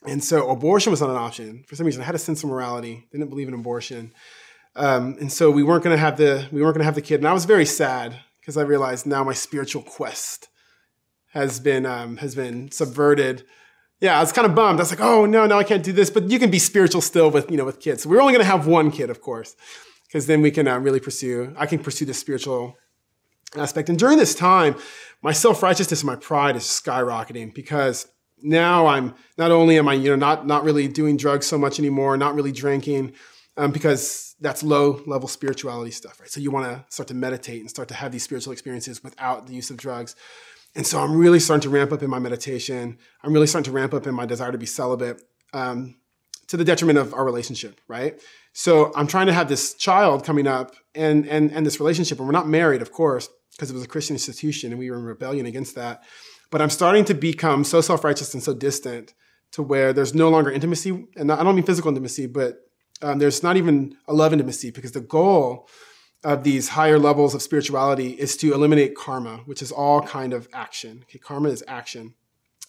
[SPEAKER 3] And so abortion was not an option. For some reason, I had a sense of morality, didn't believe in abortion. Um, and so we weren't going to have the we weren't going to have the kid, and I was very sad because I realized now my spiritual quest has been um, has been subverted. Yeah, I was kind of bummed. I was like, oh no, no, I can't do this. But you can be spiritual still with you know with kids. So we're only going to have one kid, of course, because then we can uh, really pursue. I can pursue the spiritual aspect. And during this time, my self righteousness and my pride is skyrocketing because now I'm not only am I you know not not really doing drugs so much anymore, not really drinking, um, because that's low level spirituality stuff, right? So you want to start to meditate and start to have these spiritual experiences without the use of drugs. And so I'm really starting to ramp up in my meditation. I'm really starting to ramp up in my desire to be celibate um, to the detriment of our relationship, right? So I'm trying to have this child coming up and and and this relationship, and we're not married, of course, because it was a Christian institution and we were in rebellion against that. But I'm starting to become so self righteous and so distant to where there's no longer intimacy, and I don't mean physical intimacy, but um, there's not even a love intimacy because the goal of these higher levels of spirituality is to eliminate karma, which is all kind of action. Okay, karma is action.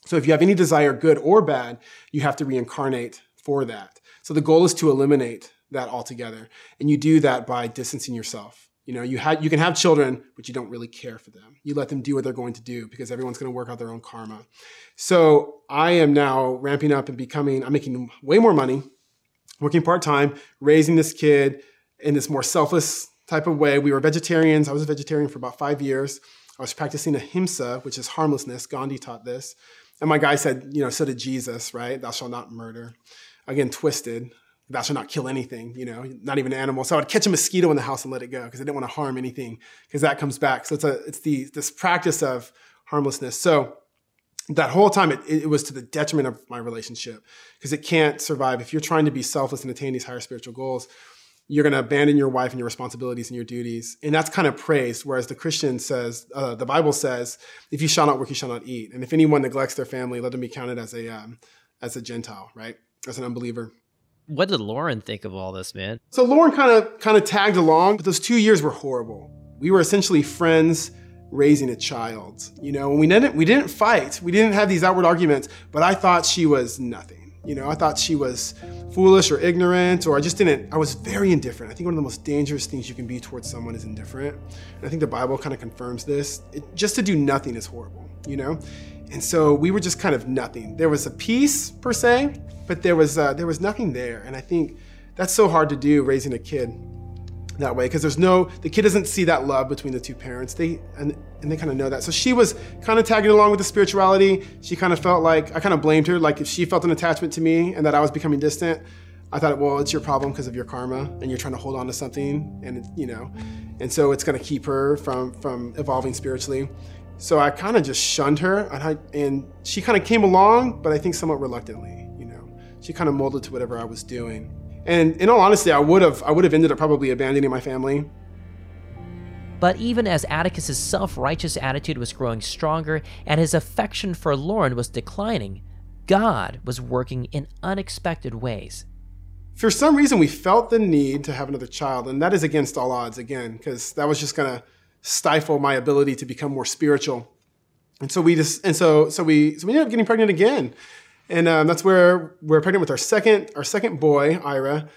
[SPEAKER 3] So if you have any desire, good or bad, you have to reincarnate for that. So the goal is to eliminate that altogether, and you do that by distancing yourself. You know, you had you can have children, but you don't really care for them. You let them do what they're going to do because everyone's going to work out their own karma. So I am now ramping up and becoming. I'm making way more money, working part time, raising this kid in this more selfless type of way. We were vegetarians. I was a vegetarian for about five years. I was practicing ahimsa, which is harmlessness. Gandhi taught this. And my guy said, you know, so did Jesus, right? Thou shalt not murder. Again, twisted. Thou shalt not kill anything, you know, not even an animal. So I would catch a mosquito in the house and let it go because I didn't want to harm anything because that comes back. So it's a it's the this practice of harmlessness. So that whole time it, it was to the detriment of my relationship because it can't survive if you're trying to be selfless and attain these higher spiritual goals you're going to abandon your wife and your responsibilities and your duties. And that's kind of praised. Whereas the Christian says, uh, the Bible says, if you shall not work, you shall not eat. And if anyone neglects their family, let them be counted as a, um, as a Gentile, right? As an unbeliever.
[SPEAKER 1] What did Lauren think of all this, man?
[SPEAKER 3] So Lauren kind of kind of tagged along, but those two years were horrible. We were essentially friends raising a child. You know, we didn't we didn't fight. We didn't have these outward arguments, but I thought she was nothing. You know, I thought she was foolish or ignorant, or I just didn't, I was very indifferent. I think one of the most dangerous things you can be towards someone is indifferent. And I think the Bible kind of confirms this. It, just to do nothing is horrible, you know? And so we were just kind of nothing. There was a peace per se, but there was, uh, there was nothing there. And I think that's so hard to do raising a kid that way because there's no the kid doesn't see that love between the two parents. They and, and they kind of know that. So she was kind of tagging along with the spirituality. She kind of felt like i kind of blamed her like if she felt an attachment to me and that i was becoming distant i thought well it's your problem because of your karma and you're trying to hold on to something and it, you know and so it's going to keep her from from evolving spiritually. So i kind of just shunned her and, I, and she kind of came along but i think somewhat reluctantly you know. She kind of molded to whatever i was doing and in all honesty, I would have I would have ended up probably abandoning my family.
[SPEAKER 1] But even as Atticus's self-righteous attitude was growing stronger and his affection for Lauren was declining, God was working in unexpected ways.
[SPEAKER 3] For some reason, we felt the need to have another child, and that is against all odds again, because that was just going to stifle my ability to become more spiritual. And so we just, and so so we so we ended up getting pregnant again, and um, that's where we're pregnant with our second our second boy, Ira.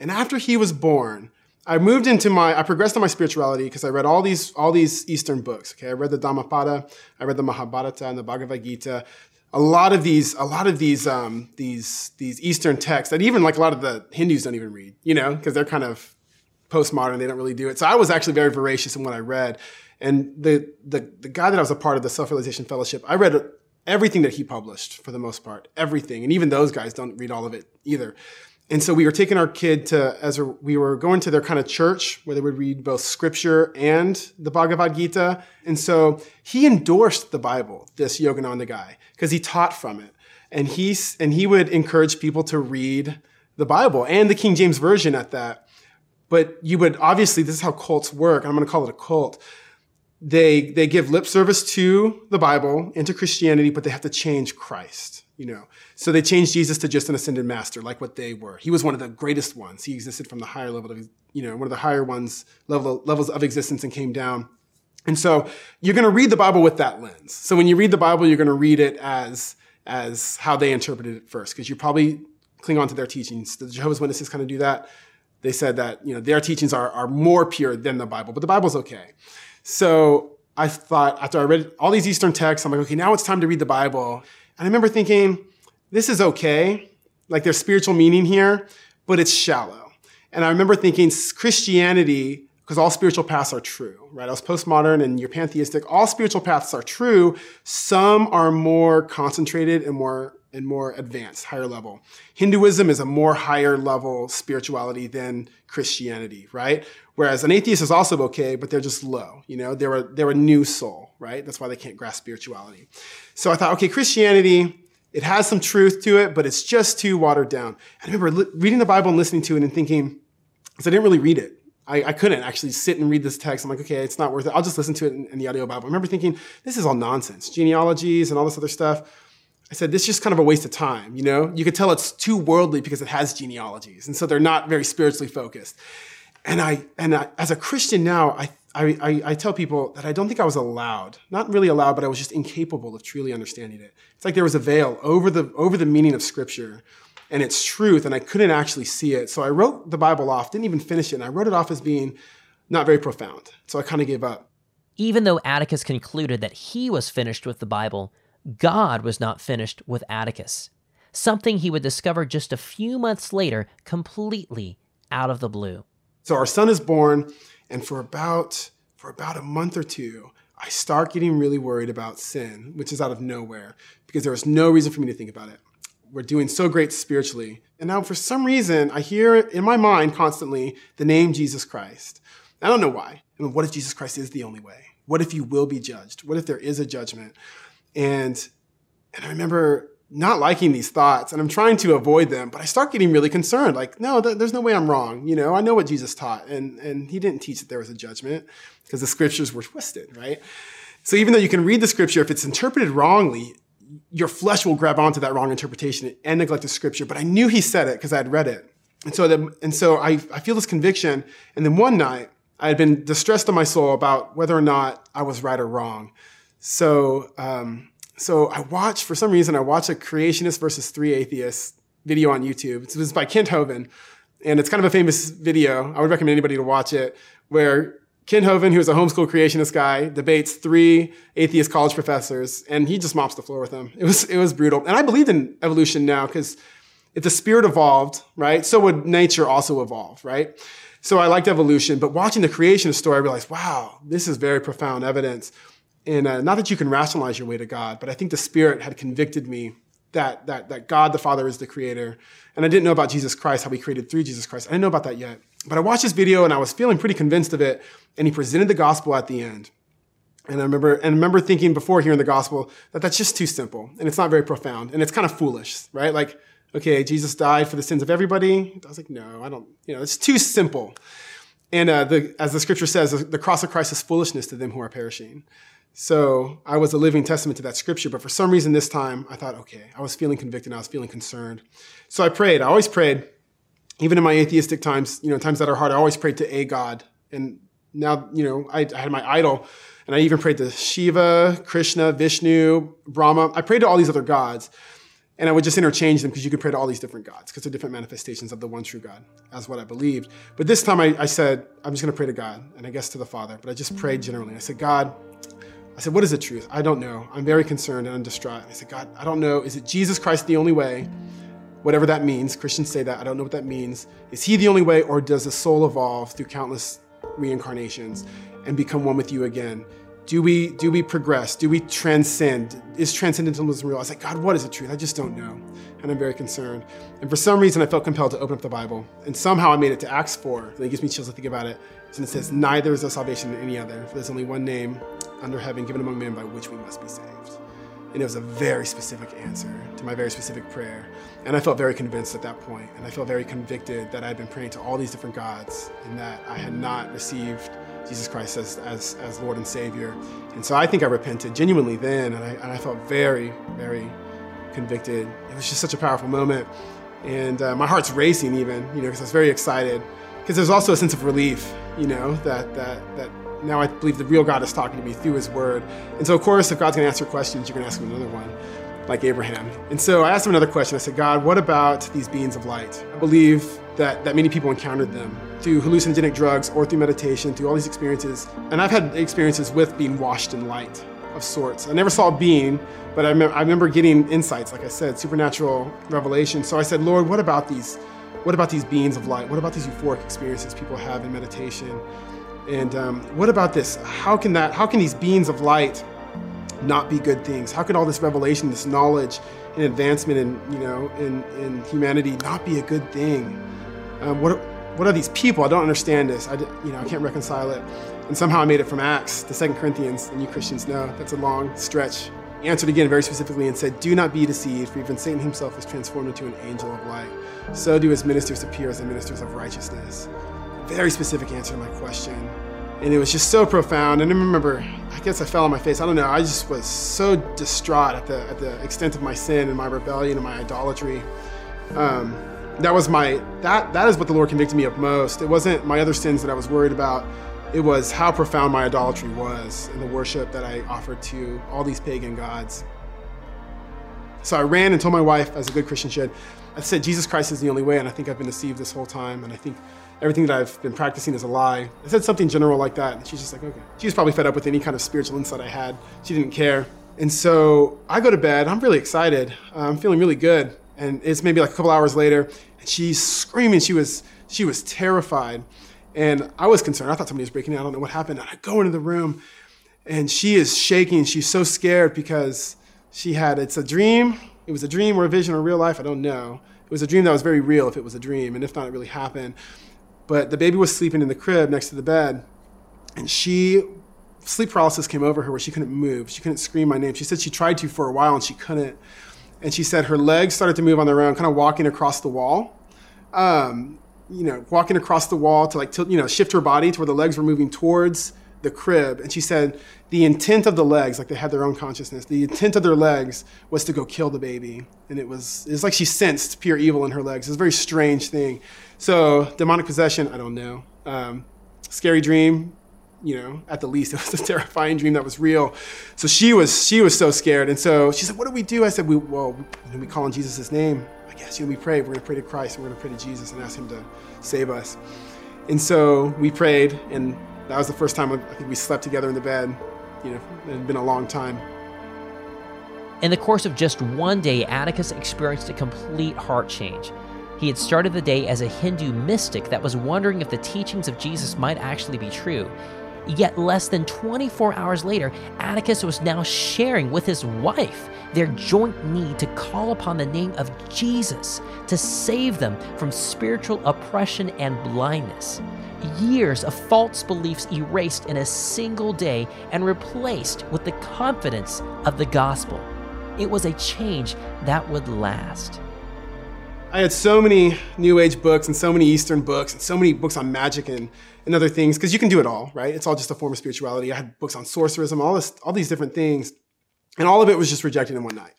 [SPEAKER 3] And after he was born, I moved into my I progressed in my spirituality because I read all these all these Eastern books. Okay, I read the Dhammapada, I read the Mahabharata and the Bhagavad Gita. A lot of these, a lot of these, um, these, these Eastern texts that even like a lot of the Hindus don't even read, you know, because they're kind of postmodern. They don't really do it. So I was actually very voracious in what I read. And the, the, the guy that I was a part of the Self Realization Fellowship, I read everything that he published for the most part, everything. And even those guys don't read all of it either. And so we were taking our kid to, as we were going to their kind of church where they would read both scripture and the Bhagavad Gita. And so he endorsed the Bible, this Yogananda guy, because he taught from it. And he's, and he would encourage people to read the Bible and the King James Version at that. But you would obviously, this is how cults work. I'm going to call it a cult they they give lip service to the Bible and to Christianity, but they have to change Christ. You know, so they changed Jesus to just an ascended master, like what they were. He was one of the greatest ones. He existed from the higher level of, you know, one of the higher ones level levels of existence and came down. And so you're going to read the Bible with that lens. So when you read the Bible, you're going to read it as as how they interpreted it first, because you probably cling on to their teachings. The Jehovah's Witnesses kind of do that. they said that you know their teachings are, are more pure than the Bible, but the Bible's okay. So I thought after I read all these Eastern texts, I'm like, okay, now it's time to read the Bible. And I remember thinking, this is okay, like there's spiritual meaning here, but it's shallow. And I remember thinking Christianity because all spiritual paths are true, right? I was postmodern and you're pantheistic. All spiritual paths are true. Some are more concentrated and more and more advanced, higher level. Hinduism is a more higher level spirituality than Christianity, right? Whereas an atheist is also okay, but they're just low. You know, they're a, they're a new soul, right? That's why they can't grasp spirituality. So I thought, okay, Christianity, it has some truth to it, but it's just too watered down. I remember li- reading the Bible and listening to it and thinking, because I didn't really read it. I, I, couldn't actually sit and read this text. I'm like, okay, it's not worth it. I'll just listen to it in, in the audio Bible. I remember thinking, this is all nonsense. Genealogies and all this other stuff I said, this is just kind of a waste of time. You know, you could tell it's too worldly because it has genealogies. And so they're not very spiritually focused. And I, and I, as a Christian now, I, I, I, tell people that I don't think I was allowed, not really allowed, but I was just incapable of truly understanding it. It's like there was a veil over the, over the meaning of scripture and its truth, and I couldn't actually see it. So I wrote the Bible off, didn't even finish it, and I wrote it off as being not very profound. So I kind of gave up.
[SPEAKER 1] Even though Atticus concluded that he was finished with the Bible, God was not finished with Atticus, something he would discover just a few months later, completely out of the blue.
[SPEAKER 3] So our son is born, and for about for about a month or two, I start getting really worried about sin, which is out of nowhere, because there was no reason for me to think about it. We're doing so great spiritually. And now, for some reason, I hear in my mind constantly the name Jesus Christ. I don't know why. I mean, what if Jesus Christ is the only way? What if you will be judged? What if there is a judgment? And, and I remember not liking these thoughts and I'm trying to avoid them, but I start getting really concerned. Like, no, th- there's no way I'm wrong. You know, I know what Jesus taught and, and he didn't teach that there was a judgment because the scriptures were twisted, right? So even though you can read the scripture, if it's interpreted wrongly, your flesh will grab onto that wrong interpretation and neglect the scripture. But I knew he said it because I had read it. And so, the, and so I, I feel this conviction. And then one night I had been distressed in my soul about whether or not I was right or wrong. So, um, so I watched, for some reason, I watched a creationist versus three atheists video on YouTube. It was by Kent Hovind. And it's kind of a famous video. I would recommend anybody to watch it, where Kent Hovind, who's a homeschool creationist guy, debates three atheist college professors, and he just mops the floor with them. It was, it was brutal. And I believed in evolution now because if the spirit evolved, right, so would nature also evolve, right? So I liked evolution, but watching the creationist story, I realized, wow, this is very profound evidence and uh, not that you can rationalize your way to God, but I think the Spirit had convicted me that, that, that God the Father is the creator. And I didn't know about Jesus Christ, how he created through Jesus Christ. I didn't know about that yet. But I watched this video and I was feeling pretty convinced of it. And he presented the gospel at the end. And I remember, and I remember thinking before hearing the gospel that that's just too simple and it's not very profound and it's kind of foolish, right? Like, okay, Jesus died for the sins of everybody. I was like, no, I don't, you know, it's too simple. And uh, the, as the scripture says, the cross of Christ is foolishness to them who are perishing. So I was a living testament to that scripture, but for some reason this time I thought, okay, I was feeling convicted, I was feeling concerned. So I prayed. I always prayed, even in my atheistic times, you know, times that are hard, I always prayed to a God. And now, you know, I, I had my idol, and I even prayed to Shiva, Krishna, Vishnu, Brahma. I prayed to all these other gods. And I would just interchange them because you could pray to all these different gods because they're different manifestations of the one true God, as what I believed. But this time I, I said, I'm just going to pray to God and I guess to the Father. But I just prayed generally. I said, God, I said, What is the truth? I don't know. I'm very concerned and I'm distraught. I said, God, I don't know. Is it Jesus Christ the only way? Whatever that means. Christians say that. I don't know what that means. Is he the only way, or does the soul evolve through countless reincarnations and become one with you again? Do we do we progress? Do we transcend? Is transcendentalism real? I was like, God, what is the truth? I just don't know. And I'm very concerned. And for some reason, I felt compelled to open up the Bible. And somehow I made it to Acts 4. And it gives me chills to think about it. And it says, Neither is there salvation in any other, for there's only one name under heaven given among men by which we must be saved. And it was a very specific answer to my very specific prayer. And I felt very convinced at that point, and I felt very convicted that I had been praying to all these different gods and that I had not received Jesus Christ as, as, as Lord and Savior. And so I think I repented genuinely then, and I, and I felt very, very convicted. It was just such a powerful moment. And uh, my heart's racing even, you know, because I was very excited. Because there's also a sense of relief, you know, that, that, that now I believe the real God is talking to me through his word. And so, of course, if God's going to answer questions, you're going to ask him another one, like Abraham. And so I asked him another question. I said, God, what about these beings of light? I believe that, that many people encountered them through hallucinogenic drugs or through meditation, through all these experiences. And I've had experiences with being washed in light of sorts. I never saw a being, but I, I remember getting insights, like I said, supernatural revelation. So I said, Lord, what about these? What about these beings of light? What about these euphoric experiences people have in meditation? And um, what about this? How can that? How can these beings of light not be good things? How can all this revelation, this knowledge, and advancement in you know in, in humanity not be a good thing? Um, what what are these people? I don't understand this. I you know I can't reconcile it. And somehow I made it from Acts to Second Corinthians, and you Christians know that's a long stretch. He answered again very specifically and said, Do not be deceived, for even Satan himself is transformed into an angel of light. So do his ministers appear as the ministers of righteousness. Very specific answer to my question. And it was just so profound. And I remember, I guess I fell on my face. I don't know. I just was so distraught at the, at the extent of my sin and my rebellion and my idolatry. Um, that was my, that, that is what the Lord convicted me of most. It wasn't my other sins that I was worried about it was how profound my idolatry was and the worship that I offered to all these pagan gods. So I ran and told my wife, as a good Christian should, I said, Jesus Christ is the only way, and I think I've been deceived this whole time, and I think everything that I've been practicing is a lie. I said something general like that, and she's just like, okay. She was probably fed up with any kind of spiritual insight I had. She didn't care. And so I go to bed, I'm really excited. Uh, I'm feeling really good. And it's maybe like a couple hours later, and she's screaming. She was, she was terrified. And I was concerned. I thought somebody was breaking in. I don't know what happened. And I go into the room and she is shaking. She's so scared because she had, it's a dream. It was a dream or a vision or real life. I don't know. It was a dream that was very real if it was a dream. And if not, it really happened. But the baby was sleeping in the crib next to the bed. And she, sleep paralysis came over her where she couldn't move. She couldn't scream my name. She said she tried to for a while and she couldn't. And she said her legs started to move on their own, kind of walking across the wall. Um, you know, walking across the wall to like, tilt, you know, shift her body to where the legs were moving towards the crib. And she said the intent of the legs, like they had their own consciousness, the intent of their legs was to go kill the baby. And it was, it's like she sensed pure evil in her legs. It's a very strange thing. So demonic possession, I don't know. Um, scary dream, you know, at the least, it was a terrifying dream that was real. So she was, she was so scared. And so she said, what do we do? I said, we, well, we call on Jesus' name yes, you know, we pray. We're going to pray to Christ. We're going to pray to Jesus and ask Him to save us. And so we prayed, and that was the first time I think we slept together in the bed. You know, it had been a long time.
[SPEAKER 1] In the course of just one day, Atticus experienced a complete heart change. He had started the day as a Hindu mystic that was wondering if the teachings of Jesus might actually be true. Yet, less than 24 hours later, Atticus was now sharing with his wife their joint need to call upon the name of Jesus to save them from spiritual oppression and blindness. Years of false beliefs erased in a single day and replaced with the confidence of the gospel. It was a change that would last.
[SPEAKER 3] I had so many New Age books and so many Eastern books and so many books on magic and, and other things because you can do it all, right? It's all just a form of spirituality. I had books on sorcerism, all this, all these different things, and all of it was just rejected in one night.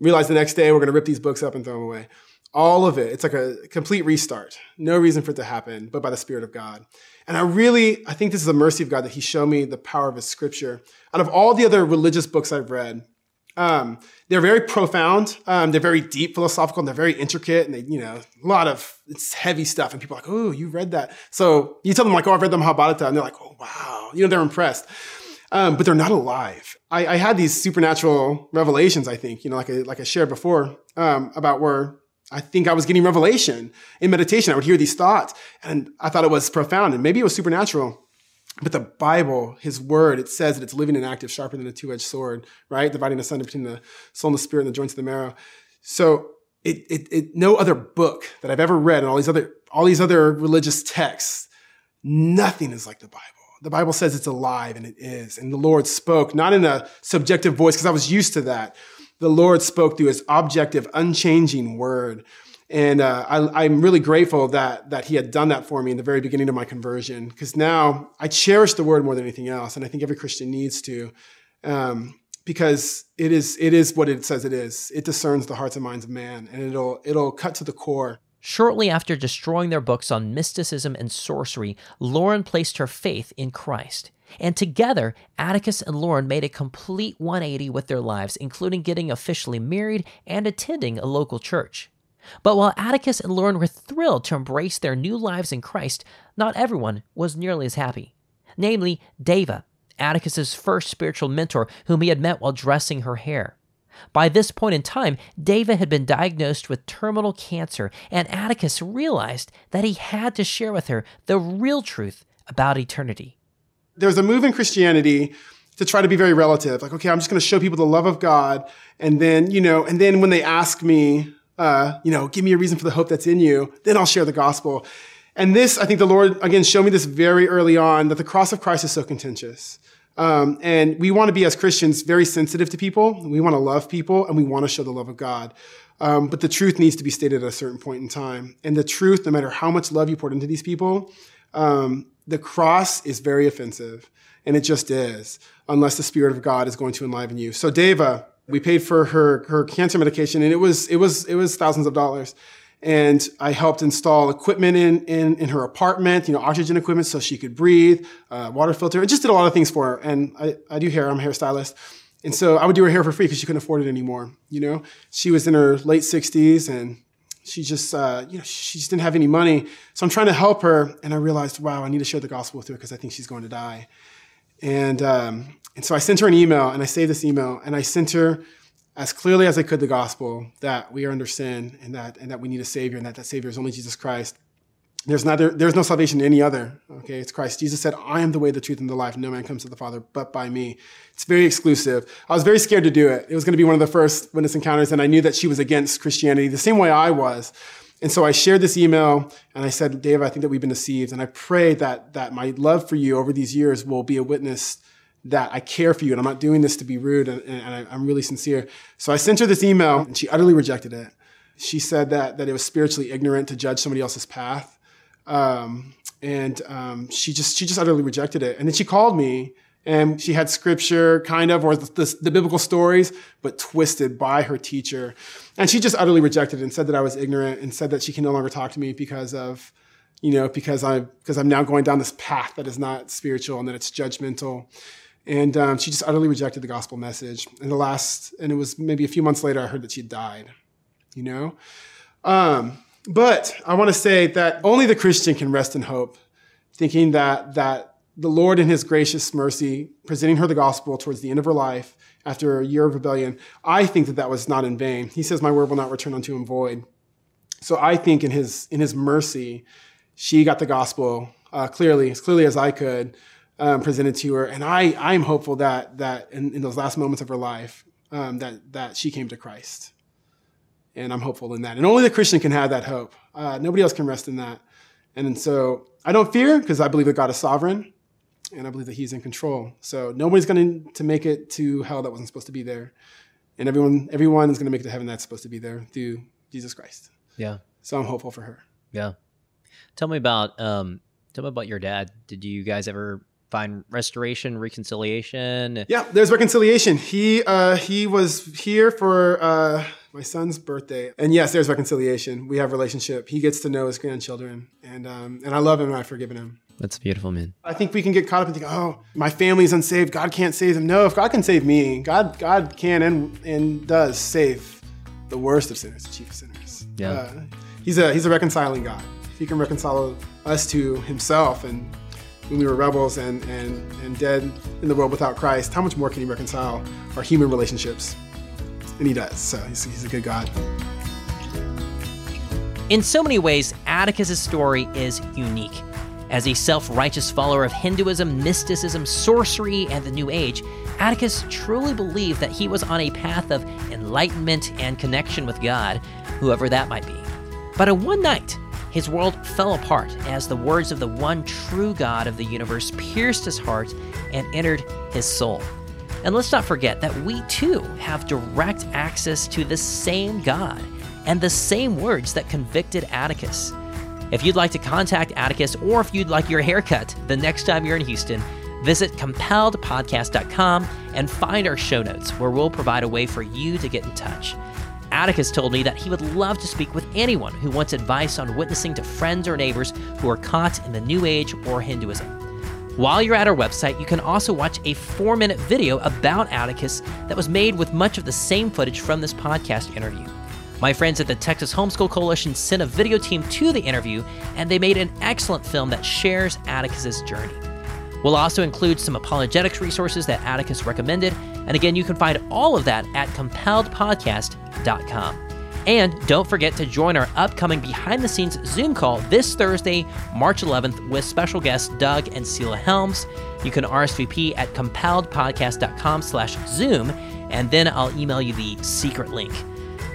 [SPEAKER 3] Realized the next day we're going to rip these books up and throw them away. All of it. It's like a complete restart. No reason for it to happen, but by the Spirit of God. And I really, I think this is the mercy of God that He showed me the power of His Scripture. Out of all the other religious books I've read, um, they're very profound. Um, they're very deep philosophical and they're very intricate and they, you know, a lot of it's heavy stuff. And people are like, oh, you read that. So you tell them like, oh, I've read the Mahabharata. And they're like, oh, wow. You know, they're impressed. Um, but they're not alive. I, I, had these supernatural revelations, I think, you know, like I, like I shared before, um, about where I think I was getting revelation in meditation. I would hear these thoughts and I thought it was profound and maybe it was supernatural. But the Bible, His Word, it says that it's living and active, sharper than a two-edged sword, right? Dividing the asunder between the soul and the spirit and the joints of the marrow. So it, it, it, no other book that I've ever read and all these other, all these other religious texts, nothing is like the Bible. The Bible says it's alive and it is. And the Lord spoke, not in a subjective voice, because I was used to that. The Lord spoke through his objective, unchanging word. And uh, I, am really grateful that that he had done that for me in the very beginning of my conversion, because now I cherish the word more than anything else, and I think every Christian needs to, um, because it is it is what it says it is. It discerns the hearts and minds of man, and it'll it'll cut to the core.
[SPEAKER 1] Shortly after destroying their books on mysticism and sorcery, Lauren placed her faith in Christ. And together, Atticus and Lauren made a complete 180 with their lives, including getting officially married and attending a local church. But while Atticus and Lauren were thrilled to embrace their new lives in Christ, not everyone was nearly as happy. Namely, Deva, Atticus's first spiritual mentor, whom he had met while dressing her hair. By this point in time, Deva had been diagnosed with terminal cancer, and Atticus realized that he had to share with her the real truth about eternity.
[SPEAKER 3] There's a move in Christianity to try to be very relative. Like, okay, I'm just going to show people the love of God. And then, you know, and then when they ask me, uh, you know, give me a reason for the hope that's in you, then I'll share the gospel. And this, I think the Lord, again, showed me this very early on that the cross of Christ is so contentious. Um, and we want to be, as Christians, very sensitive to people. We want to love people and we want to show the love of God. Um, but the truth needs to be stated at a certain point in time. And the truth, no matter how much love you poured into these people, um, the cross is very offensive. And it just is, unless the Spirit of God is going to enliven you. So, Deva, we paid for her, her cancer medication, and it was, it was, it was thousands of dollars and I helped install equipment in, in, in her apartment, you know, oxygen equipment so she could breathe, uh, water filter, and just did a lot of things for her. And I, I do hair, I'm a hairstylist. And so I would do her hair for free because she couldn't afford it anymore. You know, she was in her late 60s and she just, uh, you know, she just didn't have any money. So I'm trying to help her. And I realized, wow, I need to share the gospel with her because I think she's going to die. And, um, and so I sent her an email and I saved this email and I sent her as clearly as I could the gospel that we are under sin and that and that we need a savior and that that savior is only Jesus Christ. There's neither there's no salvation in any other. Okay, it's Christ. Jesus said, "I am the way, the truth, and the life. No man comes to the Father but by me." It's very exclusive. I was very scared to do it. It was going to be one of the first witness encounters, and I knew that she was against Christianity the same way I was. And so I shared this email and I said, Deva, I think that we've been deceived. And I pray that, that my love for you over these years will be a witness that I care for you and I'm not doing this to be rude and, and I, am really sincere. So I sent her this email and she utterly rejected it. She said that, that it was spiritually ignorant to judge somebody else's path. Um, and um, she just she just utterly rejected it. And then she called me and she had scripture kind of or the, the, the, biblical stories but twisted by her teacher and she just utterly rejected it and said that i was ignorant and said that she can no longer talk to me because of you know because i because i'm now going down this path that is not spiritual and that it's judgmental and um, she just utterly rejected the gospel message. And the last, and it was maybe a few months later, I heard that she had died. You know, um, but I want to say that only the Christian can rest in hope, thinking that that the Lord, in His gracious mercy, presenting her the gospel towards the end of her life after a year of rebellion, I think that that was not in vain. He says, "My word will not return unto him void." So I think in His in His mercy, she got the gospel uh, clearly, as clearly as I could um, presented to her, and I I'm hopeful that that in, in those last moments of her life um, that that she came to Christ, and I'm hopeful in that. And only the Christian can have that hope. Uh, nobody else can rest in that. And so I don't fear because I believe that God is sovereign, and I believe that He's in control. So nobody's going to make it to hell that wasn't supposed to be there, and everyone everyone is going to make it to heaven that's supposed to be there through Jesus Christ.
[SPEAKER 1] Yeah.
[SPEAKER 3] So I'm hopeful for her.
[SPEAKER 1] Yeah. Tell me about um, tell me about your dad. Did you guys ever find restoration, reconciliation.
[SPEAKER 3] Yeah, there's reconciliation. He uh, he was here for uh, my son's birthday, and yes, there's reconciliation. We have relationship. He gets to know his grandchildren, and um, and I love him, and I've forgiven him.
[SPEAKER 1] That's beautiful, man.
[SPEAKER 3] I think we can get caught up and think, oh, my family's unsaved. God can't save them. No, if God can save me, God God can and and does save the worst of sinners, the chief of sinners.
[SPEAKER 1] Yeah, uh,
[SPEAKER 3] he's a he's a reconciling God. If he can reconcile us to Himself and when we were rebels and, and, and dead in the world without Christ, how much more can He reconcile our human relationships? And He does. So He's, he's a good God.
[SPEAKER 1] In so many ways, Atticus's story is unique. As a self righteous follower of Hinduism, mysticism, sorcery, and the New Age, Atticus truly believed that he was on a path of enlightenment and connection with God, whoever that might be. But in one night, his world fell apart as the words of the one true God of the universe pierced his heart and entered his soul. And let's not forget that we too have direct access to the same God and the same words that convicted Atticus. If you'd like to contact Atticus or if you'd like your haircut the next time you're in Houston, visit compelledpodcast.com and find our show notes where we'll provide a way for you to get in touch. Atticus told me that he would love to speak with anyone who wants advice on witnessing to friends or neighbors who are caught in the New Age or Hinduism. While you're at our website, you can also watch a four minute video about Atticus that was made with much of the same footage from this podcast interview. My friends at the Texas Homeschool Coalition sent a video team to the interview, and they made an excellent film that shares Atticus's journey. We'll also include some apologetics resources that Atticus recommended, and again, you can find all of that at compelledpodcast.com. And don't forget to join our upcoming behind the scenes Zoom call this Thursday, March 11th, with special guests Doug and Sela Helms. You can RSVP at compelledpodcast.com slash Zoom, and then I'll email you the secret link.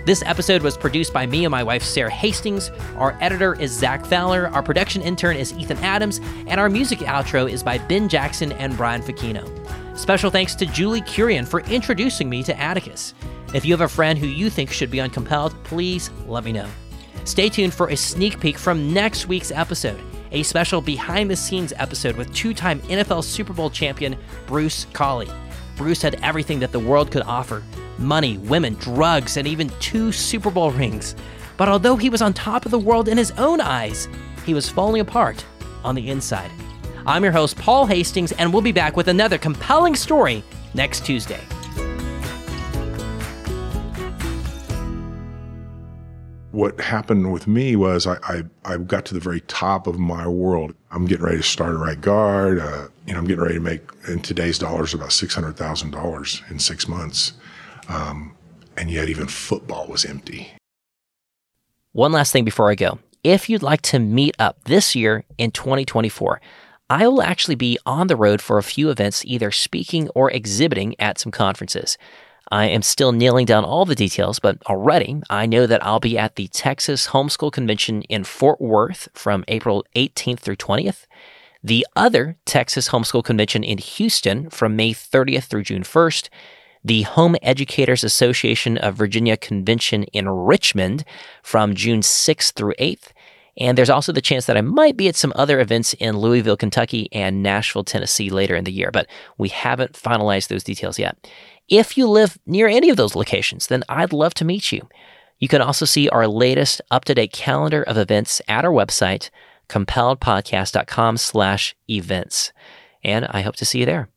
[SPEAKER 1] This episode was produced by me and my wife, Sarah Hastings. Our editor is Zach Fowler. Our production intern is Ethan Adams. And our music outro is by Ben Jackson and Brian Facchino. Special thanks to Julie Curian for introducing me to Atticus. If you have a friend who you think should be on Compelled, please let me know. Stay tuned for a sneak peek from next week's episode, a special behind the scenes episode with two time NFL Super Bowl champion Bruce Collie. Bruce had everything that the world could offer money, women, drugs, and even two Super Bowl rings. But although he was on top of the world in his own eyes, he was falling apart on the inside. I'm your host, Paul Hastings, and we'll be back with another compelling story next Tuesday.
[SPEAKER 4] what happened with me was I, I, I, got to the very top of my world. I'm getting ready to start a right guard. Uh, you know, I'm getting ready to make in today's dollars about six hundred thousand dollars in six months, um, and yet even football was empty.
[SPEAKER 1] One last thing before I go. If you'd like to meet up this year in 2024, I will actually be on the road for a few events, either speaking or exhibiting at some conferences. I am still nailing down all the details, but already I know that I'll be at the Texas Homeschool Convention in Fort Worth from April 18th through 20th, the other Texas Homeschool Convention in Houston from May 30th through June 1st, the Home Educators Association of Virginia Convention in Richmond from June 6th through 8th, and there's also the chance that I might be at some other events in Louisville, Kentucky and Nashville, Tennessee later in the year, but we haven't finalized those details yet. If you live near any of those locations, then I'd love to meet you. You can also see our latest up-to-date calendar of events at our website, compelledpodcast.com slash events. And I hope to see you there.